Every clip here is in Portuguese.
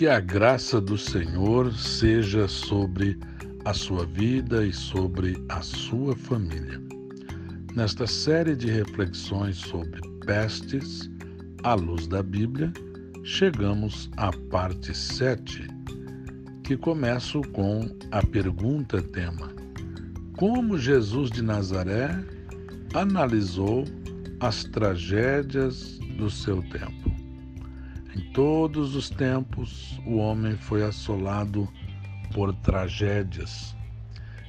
Que a graça do Senhor seja sobre a sua vida e sobre a sua família. Nesta série de reflexões sobre pestes, à luz da Bíblia, chegamos à parte 7, que começa com a pergunta tema: Como Jesus de Nazaré analisou as tragédias do seu tempo? Todos os tempos, o homem foi assolado por tragédias,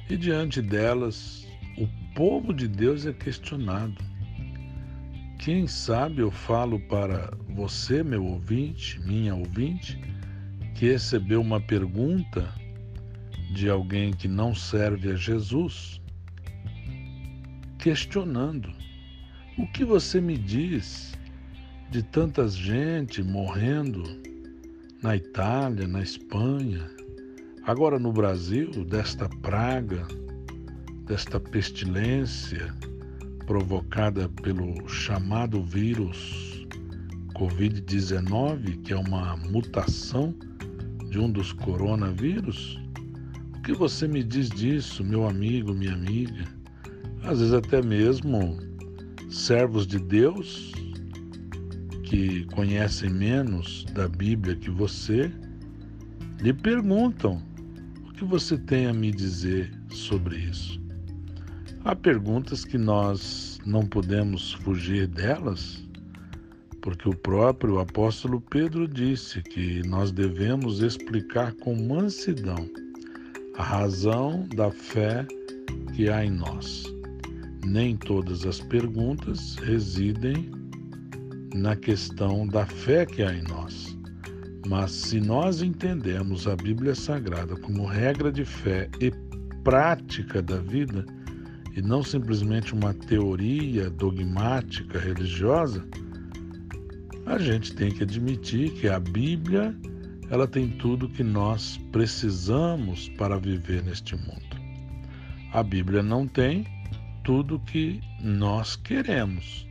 e diante delas, o povo de Deus é questionado. Quem sabe eu falo para você, meu ouvinte, minha ouvinte, que recebeu uma pergunta de alguém que não serve a Jesus, questionando: o que você me diz de tanta gente morrendo na Itália, na Espanha, agora no Brasil, desta praga, desta pestilência provocada pelo chamado vírus Covid-19, que é uma mutação de um dos coronavírus? O que você me diz disso, meu amigo, minha amiga? Às vezes, até mesmo servos de Deus que conhecem menos da Bíblia que você, lhe perguntam o que você tem a me dizer sobre isso. Há perguntas que nós não podemos fugir delas, porque o próprio apóstolo Pedro disse que nós devemos explicar com mansidão a razão da fé que há em nós. Nem todas as perguntas residem na questão da fé que há em nós. Mas se nós entendemos a Bíblia Sagrada como regra de fé e prática da vida, e não simplesmente uma teoria dogmática religiosa, a gente tem que admitir que a Bíblia ela tem tudo que nós precisamos para viver neste mundo. A Bíblia não tem tudo que nós queremos,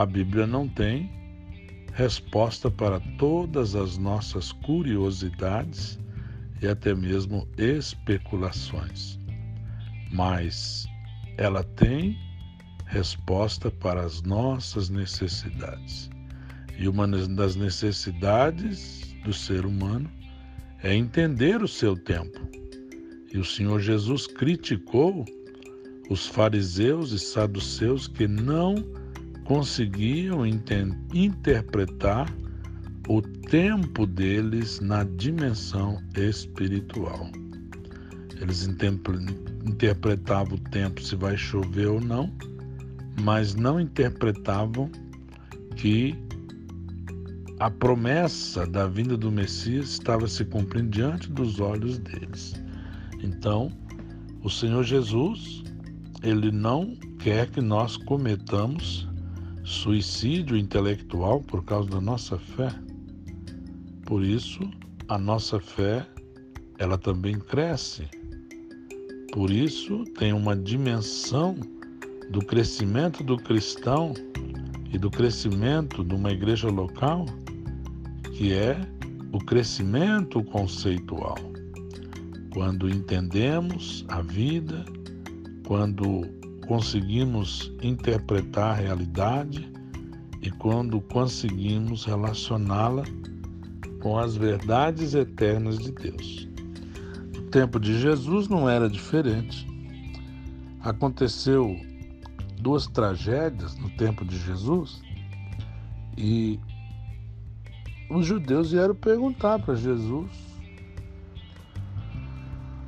a Bíblia não tem resposta para todas as nossas curiosidades e até mesmo especulações, mas ela tem resposta para as nossas necessidades. E uma das necessidades do ser humano é entender o seu tempo. E o Senhor Jesus criticou os fariseus e saduceus que não conseguiam interpretar o tempo deles na dimensão espiritual. Eles interpretavam o tempo se vai chover ou não, mas não interpretavam que a promessa da vinda do Messias estava se cumprindo diante dos olhos deles. Então, o Senhor Jesus, ele não quer que nós cometamos suicídio intelectual por causa da nossa fé. Por isso, a nossa fé, ela também cresce. Por isso, tem uma dimensão do crescimento do cristão e do crescimento de uma igreja local, que é o crescimento conceitual. Quando entendemos a vida, quando conseguimos interpretar a realidade e quando conseguimos relacioná-la com as verdades eternas de Deus. O tempo de Jesus não era diferente. Aconteceu duas tragédias no tempo de Jesus e os judeus vieram perguntar para Jesus.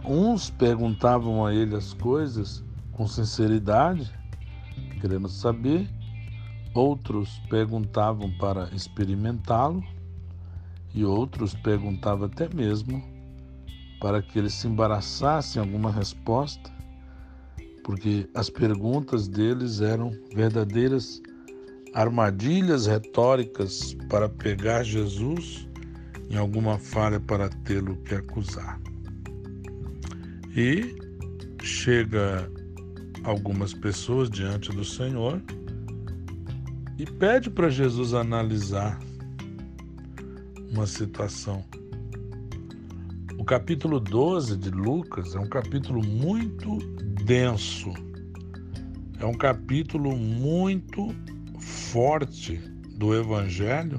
Uns perguntavam a ele as coisas com sinceridade, querendo saber. Outros perguntavam para experimentá-lo e outros perguntavam até mesmo para que eles se embaraçassem alguma resposta, porque as perguntas deles eram verdadeiras armadilhas retóricas para pegar Jesus em alguma falha para tê-lo que acusar. E chega algumas pessoas diante do Senhor e pede para Jesus analisar uma situação. O capítulo 12 de Lucas é um capítulo muito denso, é um capítulo muito forte do Evangelho,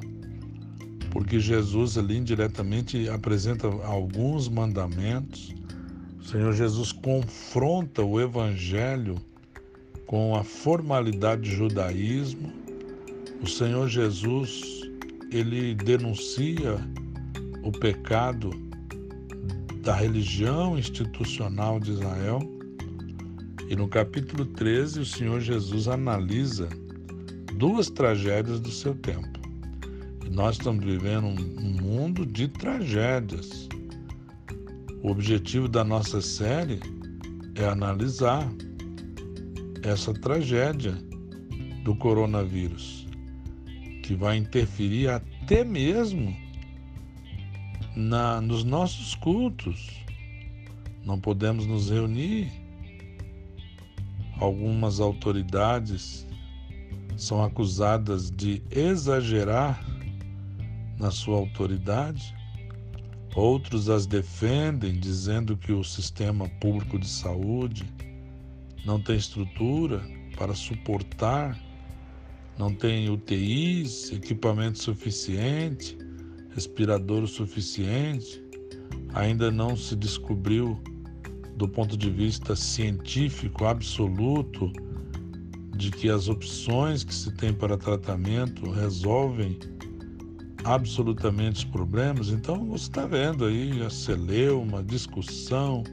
porque Jesus ali indiretamente apresenta alguns mandamentos. O Senhor Jesus confronta o Evangelho com a formalidade do judaísmo. O Senhor Jesus ele denuncia o pecado da religião institucional de Israel. E no capítulo 13, o Senhor Jesus analisa duas tragédias do seu tempo. E nós estamos vivendo um mundo de tragédias. O objetivo da nossa série é analisar essa tragédia do coronavírus, que vai interferir até mesmo na, nos nossos cultos. Não podemos nos reunir. Algumas autoridades são acusadas de exagerar na sua autoridade. Outros as defendem, dizendo que o sistema público de saúde não tem estrutura para suportar, não tem UTIs, equipamento suficiente, respirador suficiente, ainda não se descobriu do ponto de vista científico absoluto de que as opções que se tem para tratamento resolvem absolutamente os problemas. Então você está vendo aí a celeuma, discussão.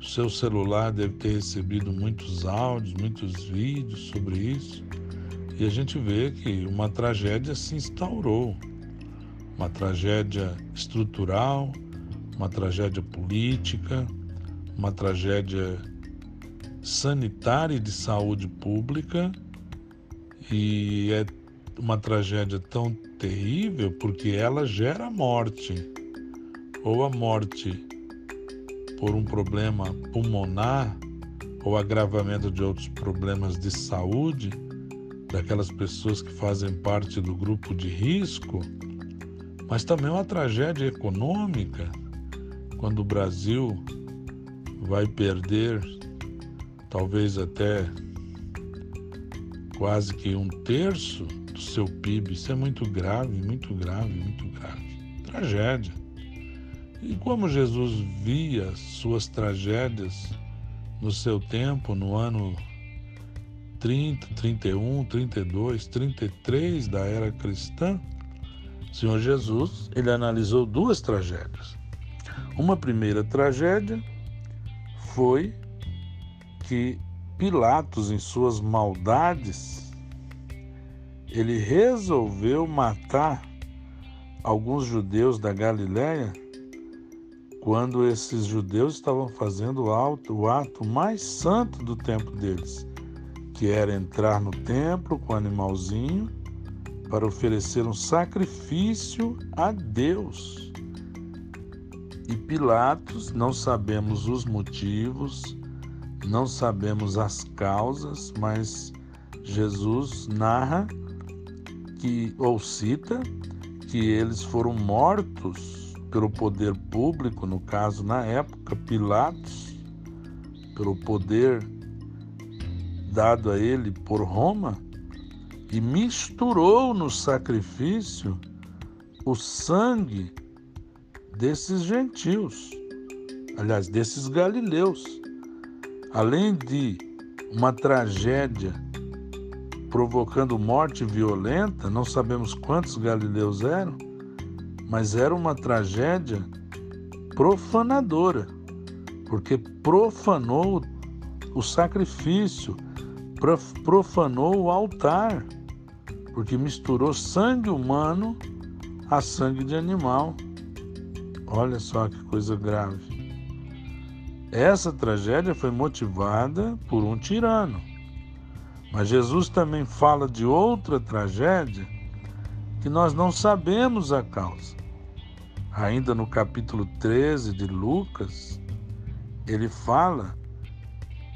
O seu celular deve ter recebido muitos áudios, muitos vídeos sobre isso. E a gente vê que uma tragédia se instaurou uma tragédia estrutural, uma tragédia política, uma tragédia sanitária e de saúde pública, e é uma tragédia tão terrível porque ela gera morte, ou a morte por um problema pulmonar, ou agravamento de outros problemas de saúde, daquelas pessoas que fazem parte do grupo de risco, mas também uma tragédia econômica, quando o Brasil vai perder talvez até quase que um terço do seu PIB. Isso é muito grave, muito grave, muito grave. Tragédia. E como Jesus via suas tragédias no seu tempo, no ano 30, 31, 32, 33 da era cristã, o Senhor Jesus, ele analisou duas tragédias. Uma primeira tragédia foi que Pilatos, em suas maldades, ele resolveu matar alguns judeus da Galiléia quando esses judeus estavam fazendo o ato mais santo do tempo deles, que era entrar no templo com o animalzinho para oferecer um sacrifício a Deus. E Pilatos, não sabemos os motivos, não sabemos as causas, mas Jesus narra que ou cita que eles foram mortos pelo poder público, no caso na época Pilatos, pelo poder dado a ele por Roma, e misturou no sacrifício o sangue desses gentios, aliás, desses galileus. Além de uma tragédia provocando morte violenta, não sabemos quantos galileus eram, mas era uma tragédia profanadora, porque profanou o sacrifício, profanou o altar porque misturou sangue humano a sangue de animal. Olha só que coisa grave. Essa tragédia foi motivada por um tirano. Mas Jesus também fala de outra tragédia que nós não sabemos a causa. Ainda no capítulo 13 de Lucas, ele fala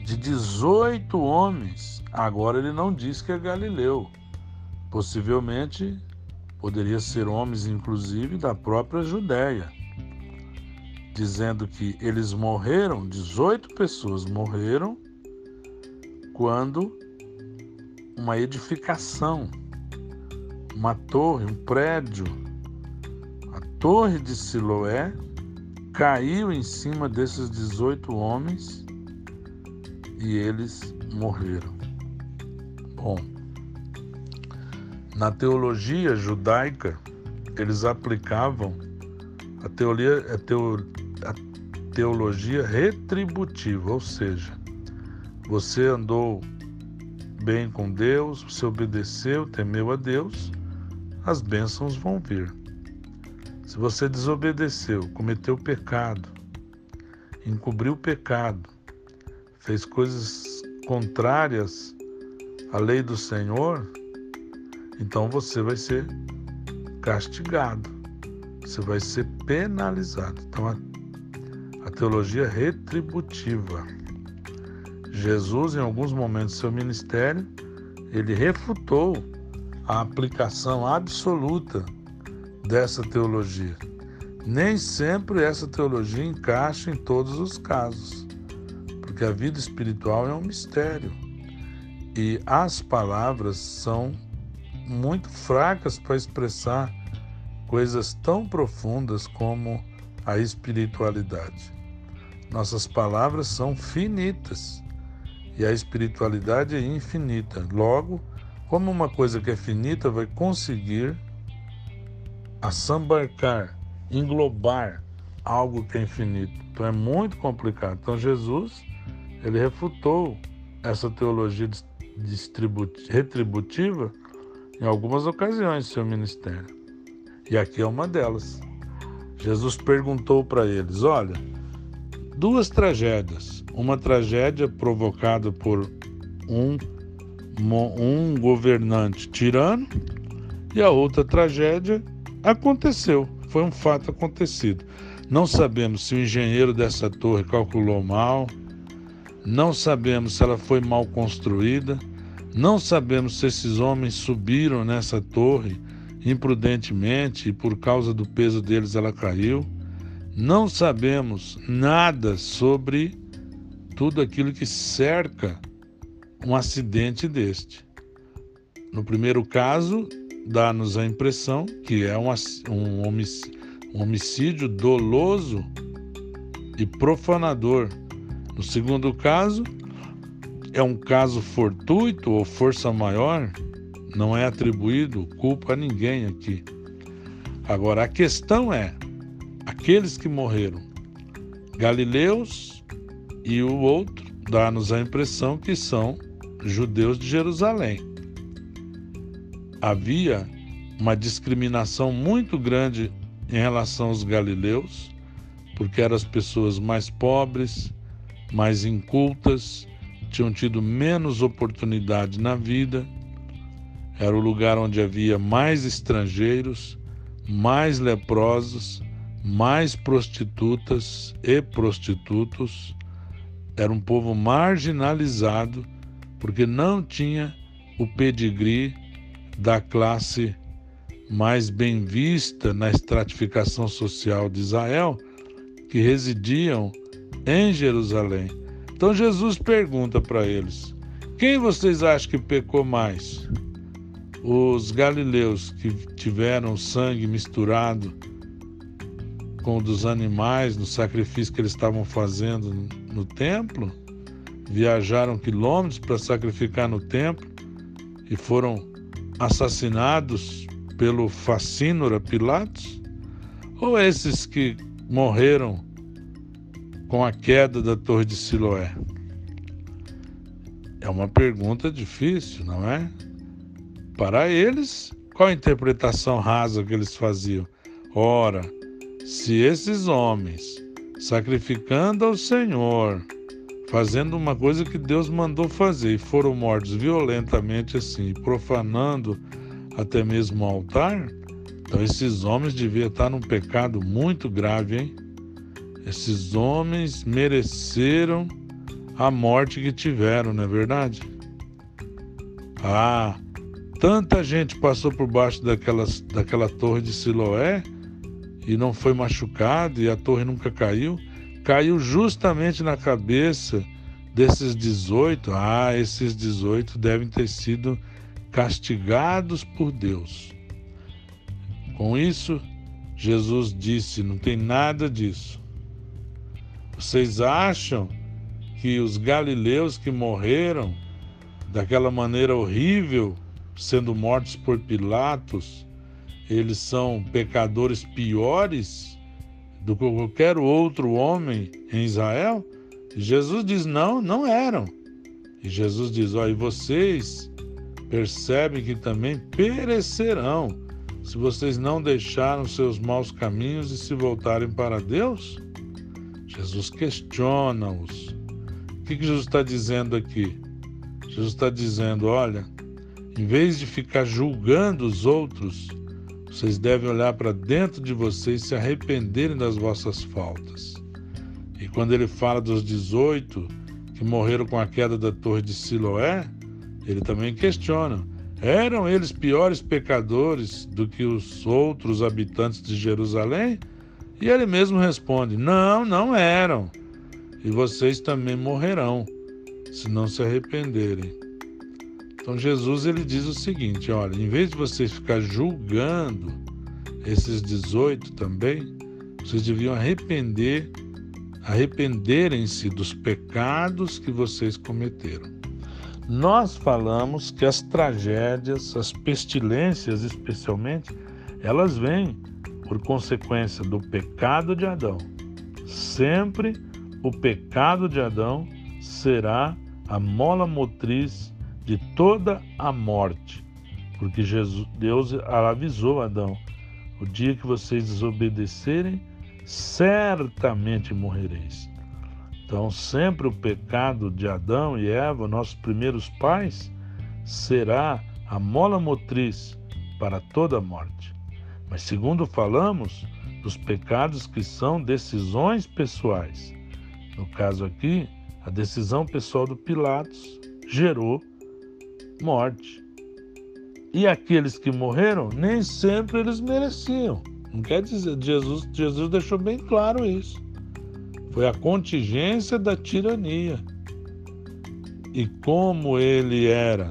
de 18 homens. Agora ele não diz que é Galileu, Possivelmente poderia ser homens, inclusive, da própria Judéia, dizendo que eles morreram, 18 pessoas morreram quando uma edificação, uma torre, um prédio, a torre de Siloé caiu em cima desses 18 homens e eles morreram. Bom, na teologia judaica, eles aplicavam a teoria, a, teo, a teologia retributiva, ou seja, você andou bem com Deus, você obedeceu, temeu a Deus, as bênçãos vão vir. Se você desobedeceu, cometeu pecado, encobriu o pecado, fez coisas contrárias à lei do Senhor, então você vai ser castigado, você vai ser penalizado. Então a, a teologia retributiva. Jesus, em alguns momentos do seu ministério, ele refutou a aplicação absoluta dessa teologia. Nem sempre essa teologia encaixa em todos os casos, porque a vida espiritual é um mistério e as palavras são muito fracas para expressar coisas tão profundas como a espiritualidade. Nossas palavras são finitas e a espiritualidade é infinita. Logo, como uma coisa que é finita vai conseguir assambarcar, englobar algo que é infinito? Então é muito complicado. Então Jesus, ele refutou essa teologia retributiva em algumas ocasiões em seu ministério. E aqui é uma delas. Jesus perguntou para eles: olha, duas tragédias. Uma tragédia provocada por um, um governante tirano e a outra tragédia aconteceu, foi um fato acontecido. Não sabemos se o engenheiro dessa torre calculou mal, não sabemos se ela foi mal construída, não sabemos se esses homens subiram nessa torre imprudentemente e por causa do peso deles ela caiu. Não sabemos nada sobre tudo aquilo que cerca um acidente deste. No primeiro caso, dá-nos a impressão que é um, um homicídio doloso e profanador. No segundo caso, é um caso fortuito ou força maior, não é atribuído culpa a ninguém aqui. Agora, a questão é: aqueles que morreram, galileus e o outro, dá-nos a impressão que são judeus de Jerusalém. Havia uma discriminação muito grande em relação aos galileus, porque eram as pessoas mais pobres, mais incultas, tinham tido menos oportunidade na vida, era o lugar onde havia mais estrangeiros, mais leprosos, mais prostitutas e prostitutos. Era um povo marginalizado porque não tinha o pedigree da classe mais bem vista na estratificação social de Israel, que residiam em Jerusalém. Então Jesus pergunta para eles: quem vocês acham que pecou mais? Os galileus que tiveram sangue misturado com o dos animais no sacrifício que eles estavam fazendo no templo, viajaram quilômetros para sacrificar no templo e foram assassinados pelo facínora Pilatos? Ou esses que morreram com a queda da Torre de Siloé? É uma pergunta difícil, não é? Para eles, qual a interpretação rasa que eles faziam? Ora, se esses homens, sacrificando ao Senhor, fazendo uma coisa que Deus mandou fazer e foram mortos violentamente assim, profanando até mesmo o altar, então esses homens deviam estar num pecado muito grave, hein? Esses homens mereceram a morte que tiveram, não é verdade? Ah, tanta gente passou por baixo daquelas, daquela torre de Siloé e não foi machucado e a torre nunca caiu, caiu justamente na cabeça desses 18. Ah, esses 18 devem ter sido castigados por Deus. Com isso, Jesus disse: não tem nada disso. Vocês acham que os galileus que morreram daquela maneira horrível, sendo mortos por Pilatos, eles são pecadores piores do que qualquer outro homem em Israel? Jesus diz: não, não eram. E Jesus diz: ó, e vocês percebem que também perecerão se vocês não deixaram seus maus caminhos e se voltarem para Deus? Jesus questiona-os. O que Jesus está dizendo aqui? Jesus está dizendo: olha, em vez de ficar julgando os outros, vocês devem olhar para dentro de vocês e se arrependerem das vossas faltas. E quando ele fala dos 18 que morreram com a queda da torre de Siloé, ele também questiona: eram eles piores pecadores do que os outros habitantes de Jerusalém? E ele mesmo responde: Não, não eram. E vocês também morrerão, se não se arrependerem. Então Jesus ele diz o seguinte: olha, em vez de vocês ficar julgando esses 18 também, vocês deviam arrepender, arrependerem-se dos pecados que vocês cometeram. Nós falamos que as tragédias, as pestilências especialmente, elas vêm por consequência do pecado de Adão. Sempre o pecado de Adão será a mola motriz de toda a morte, porque Jesus, Deus avisou Adão: o dia que vocês desobedecerem, certamente morrereis. Então, sempre o pecado de Adão e Eva, nossos primeiros pais, será a mola motriz para toda a morte. Mas, segundo falamos, dos pecados que são decisões pessoais. No caso aqui, a decisão pessoal do Pilatos gerou morte. E aqueles que morreram, nem sempre eles mereciam. Não quer dizer, Jesus, Jesus deixou bem claro isso. Foi a contingência da tirania. E como ele era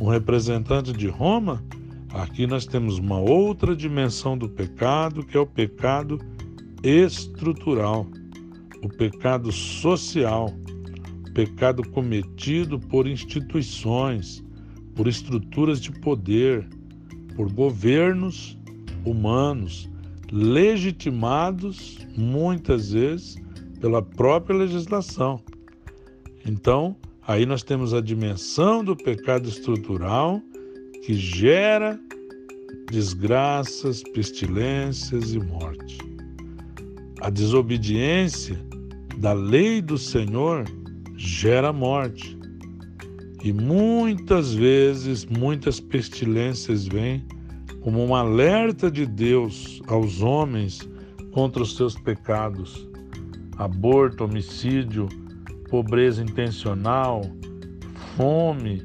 um representante de Roma, aqui nós temos uma outra dimensão do pecado, que é o pecado estrutural, o pecado social, o pecado cometido por instituições, por estruturas de poder, por governos humanos, legitimados muitas vezes pela própria legislação. Então, aí nós temos a dimensão do pecado estrutural que gera desgraças, pestilências e morte. A desobediência da lei do Senhor gera morte. E muitas vezes, muitas pestilências vêm como um alerta de Deus aos homens contra os seus pecados. Aborto, homicídio, pobreza intencional, fome,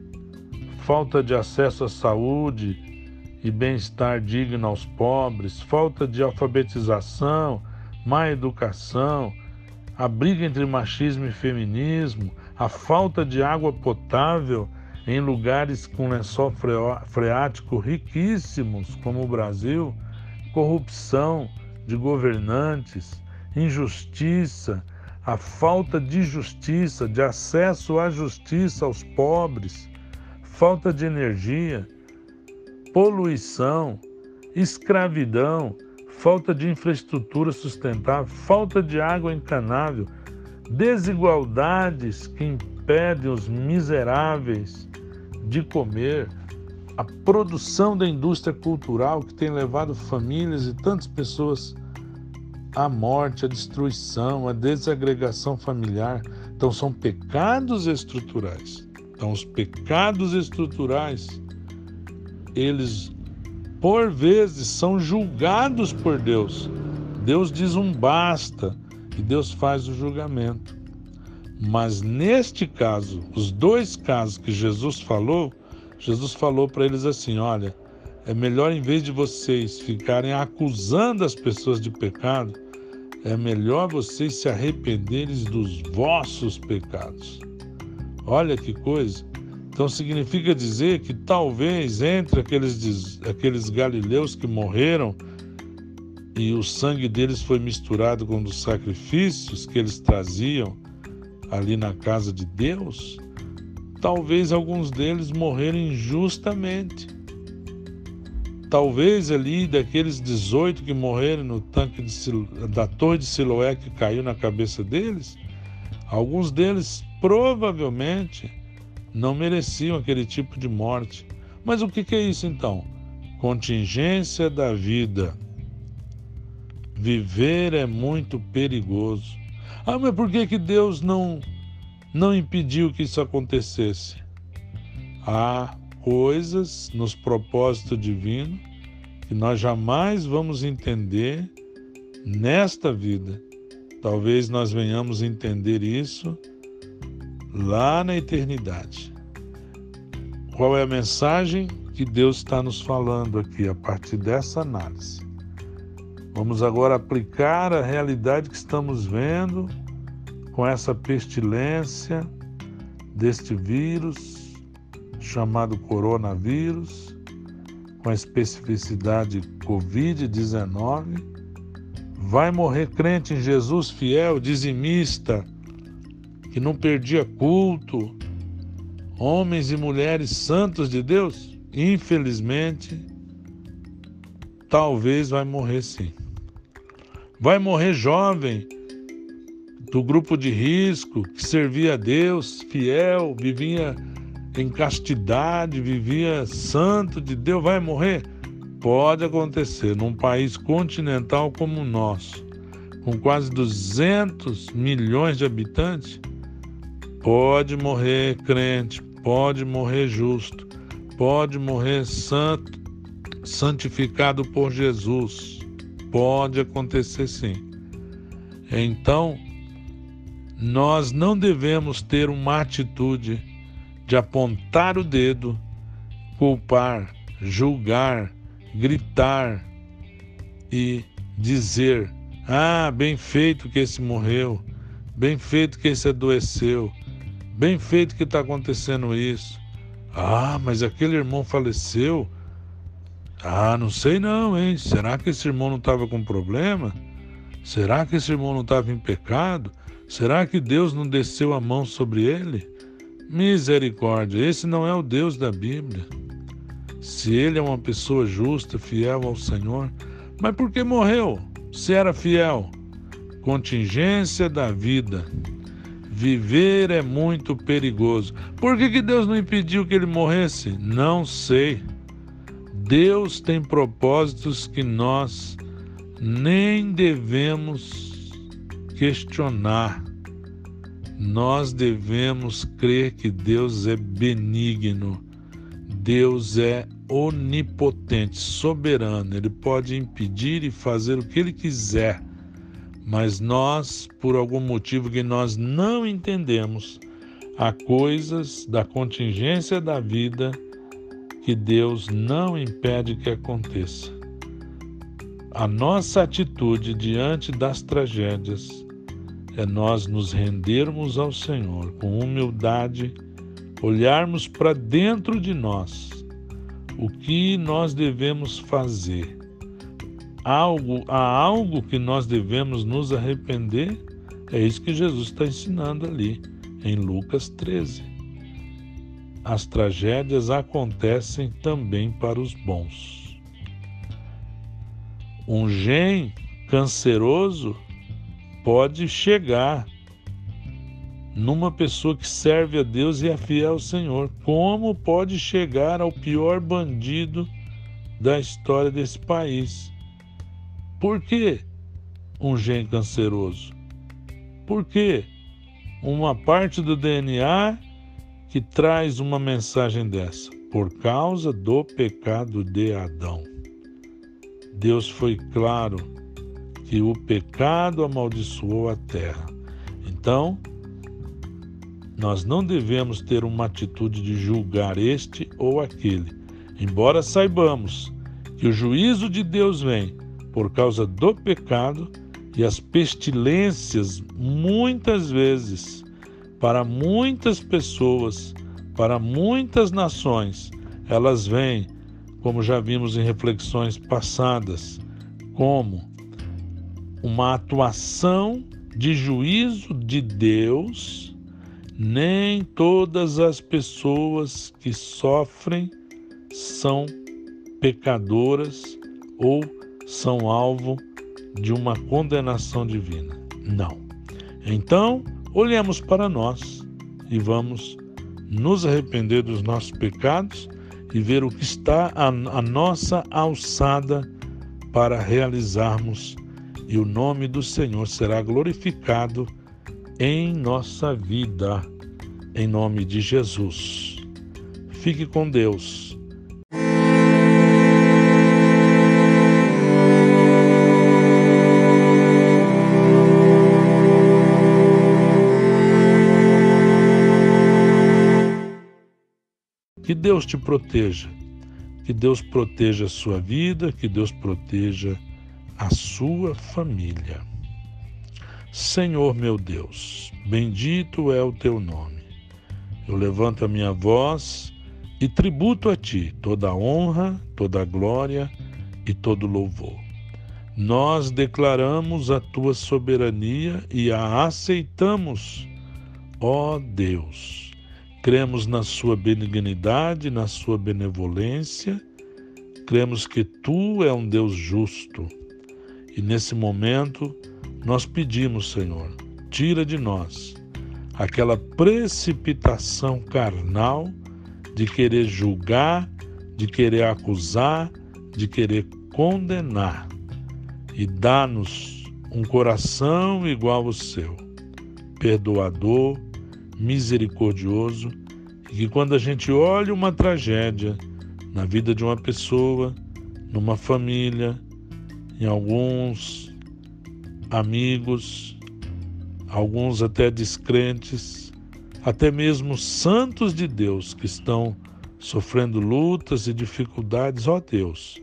falta de acesso à saúde e bem-estar digno aos pobres, falta de alfabetização, má educação, a briga entre machismo e feminismo, a falta de água potável em lugares com lençol freático riquíssimos, como o Brasil, corrupção de governantes, injustiça, a falta de justiça, de acesso à justiça aos pobres, falta de energia, poluição, escravidão, falta de infraestrutura sustentável, falta de água encanável, desigualdades que impedem os miseráveis de comer, a produção da indústria cultural que tem levado famílias e tantas pessoas a morte, a destruição, a desagregação familiar. Então, são pecados estruturais. Então, os pecados estruturais, eles, por vezes, são julgados por Deus. Deus diz um basta e Deus faz o julgamento. Mas neste caso, os dois casos que Jesus falou, Jesus falou para eles assim: olha, É melhor, em vez de vocês ficarem acusando as pessoas de pecado, é melhor vocês se arrependerem dos vossos pecados. Olha que coisa. Então significa dizer que talvez entre aqueles, aqueles galileus que morreram e o sangue deles foi misturado com os sacrifícios que eles traziam ali na casa de Deus, talvez alguns deles morreram injustamente. Talvez ali daqueles 18 que morreram no tanque da torre de Siloé que caiu na cabeça deles, alguns deles provavelmente não mereciam aquele tipo de morte. Mas o que é isso então? Contingência da vida. Viver é muito perigoso. Ah, mas por que, que Deus não, não impediu que isso acontecesse? Há coisas nos propósitos divinos que nós jamais vamos entender nesta vida. Talvez nós venhamos entender isso lá na eternidade. Qual é a mensagem que Deus está nos falando aqui a partir dessa análise? Vamos agora aplicar a realidade que estamos vendo com essa pestilência deste vírus chamado coronavírus, com a especificidade Covid-19. Vai morrer crente em Jesus fiel, dizimista, que não perdia culto, homens e mulheres santos de Deus, infelizmente, talvez vai morrer sim. Vai morrer jovem do grupo de risco que servia a Deus, fiel, vivia em castidade, vivia santo de Deus, vai morrer? Pode acontecer num país continental como o nosso, com quase 200 milhões de habitantes, Pode morrer crente, pode morrer justo, pode morrer santo, santificado por Jesus. Pode acontecer sim. Então, nós não devemos ter uma atitude de apontar o dedo, culpar, julgar, gritar e dizer: Ah, bem feito que esse morreu, bem feito que esse adoeceu, Bem feito que está acontecendo isso. Ah, mas aquele irmão faleceu. Ah, não sei não, hein? Será que esse irmão não estava com problema? Será que esse irmão não estava em pecado? Será que Deus não desceu a mão sobre ele? Misericórdia, esse não é o Deus da Bíblia. Se ele é uma pessoa justa, fiel ao Senhor, mas por que morreu? Se era fiel. Contingência da vida. Viver é muito perigoso. Por que, que Deus não impediu que ele morresse? Não sei. Deus tem propósitos que nós nem devemos questionar. Nós devemos crer que Deus é benigno, Deus é onipotente, soberano, ele pode impedir e fazer o que ele quiser. Mas nós, por algum motivo que nós não entendemos, há coisas da contingência da vida que Deus não impede que aconteça. A nossa atitude diante das tragédias é nós nos rendermos ao Senhor com humildade, olharmos para dentro de nós o que nós devemos fazer algo, há algo que nós devemos nos arrepender, é isso que Jesus está ensinando ali em Lucas 13. As tragédias acontecem também para os bons. Um gene canceroso pode chegar numa pessoa que serve a Deus e é fiel ao Senhor. Como pode chegar ao pior bandido da história desse país? Por que um gene canceroso? Por que uma parte do DNA que traz uma mensagem dessa? Por causa do pecado de Adão. Deus foi claro que o pecado amaldiçoou a terra. Então, nós não devemos ter uma atitude de julgar este ou aquele. Embora saibamos que o juízo de Deus vem por causa do pecado e as pestilências, muitas vezes, para muitas pessoas, para muitas nações, elas vêm, como já vimos em reflexões passadas, como uma atuação de juízo de Deus, nem todas as pessoas que sofrem são pecadoras ou são alvo de uma condenação divina. Não. Então, olhemos para nós e vamos nos arrepender dos nossos pecados e ver o que está a, a nossa alçada para realizarmos e o nome do Senhor será glorificado em nossa vida, em nome de Jesus. Fique com Deus. Que Deus te proteja, que Deus proteja a sua vida, que Deus proteja a sua família. Senhor meu Deus, bendito é o teu nome. Eu levanto a minha voz e tributo a ti toda a honra, toda a glória e todo louvor. Nós declaramos a tua soberania e a aceitamos, ó Deus. Cremos na sua benignidade, na sua benevolência, cremos que tu é um Deus justo. E nesse momento, nós pedimos, Senhor, tira de nós aquela precipitação carnal de querer julgar, de querer acusar, de querer condenar. E dá-nos um coração igual ao seu, perdoador, misericordioso, e que quando a gente olha uma tragédia na vida de uma pessoa, numa família, em alguns amigos, alguns até descrentes, até mesmo santos de Deus que estão sofrendo lutas e dificuldades, ó Deus,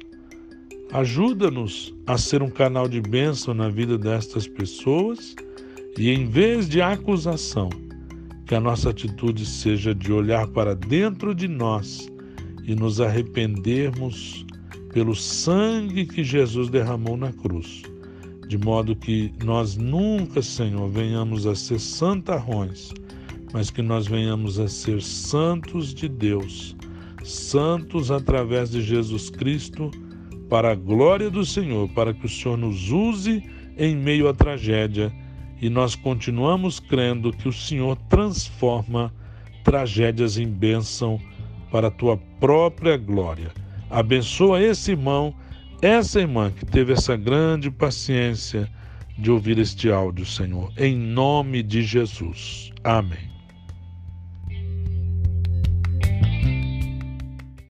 ajuda-nos a ser um canal de bênção na vida destas pessoas e em vez de acusação, que a nossa atitude seja de olhar para dentro de nós e nos arrependermos pelo sangue que Jesus derramou na cruz, de modo que nós nunca, Senhor, venhamos a ser santarrões, mas que nós venhamos a ser santos de Deus, santos através de Jesus Cristo, para a glória do Senhor, para que o Senhor nos use em meio à tragédia e nós continuamos crendo que o Senhor transforma tragédias em bênção para a tua própria glória. Abençoa esse irmão, essa irmã que teve essa grande paciência de ouvir este áudio, Senhor, em nome de Jesus. Amém.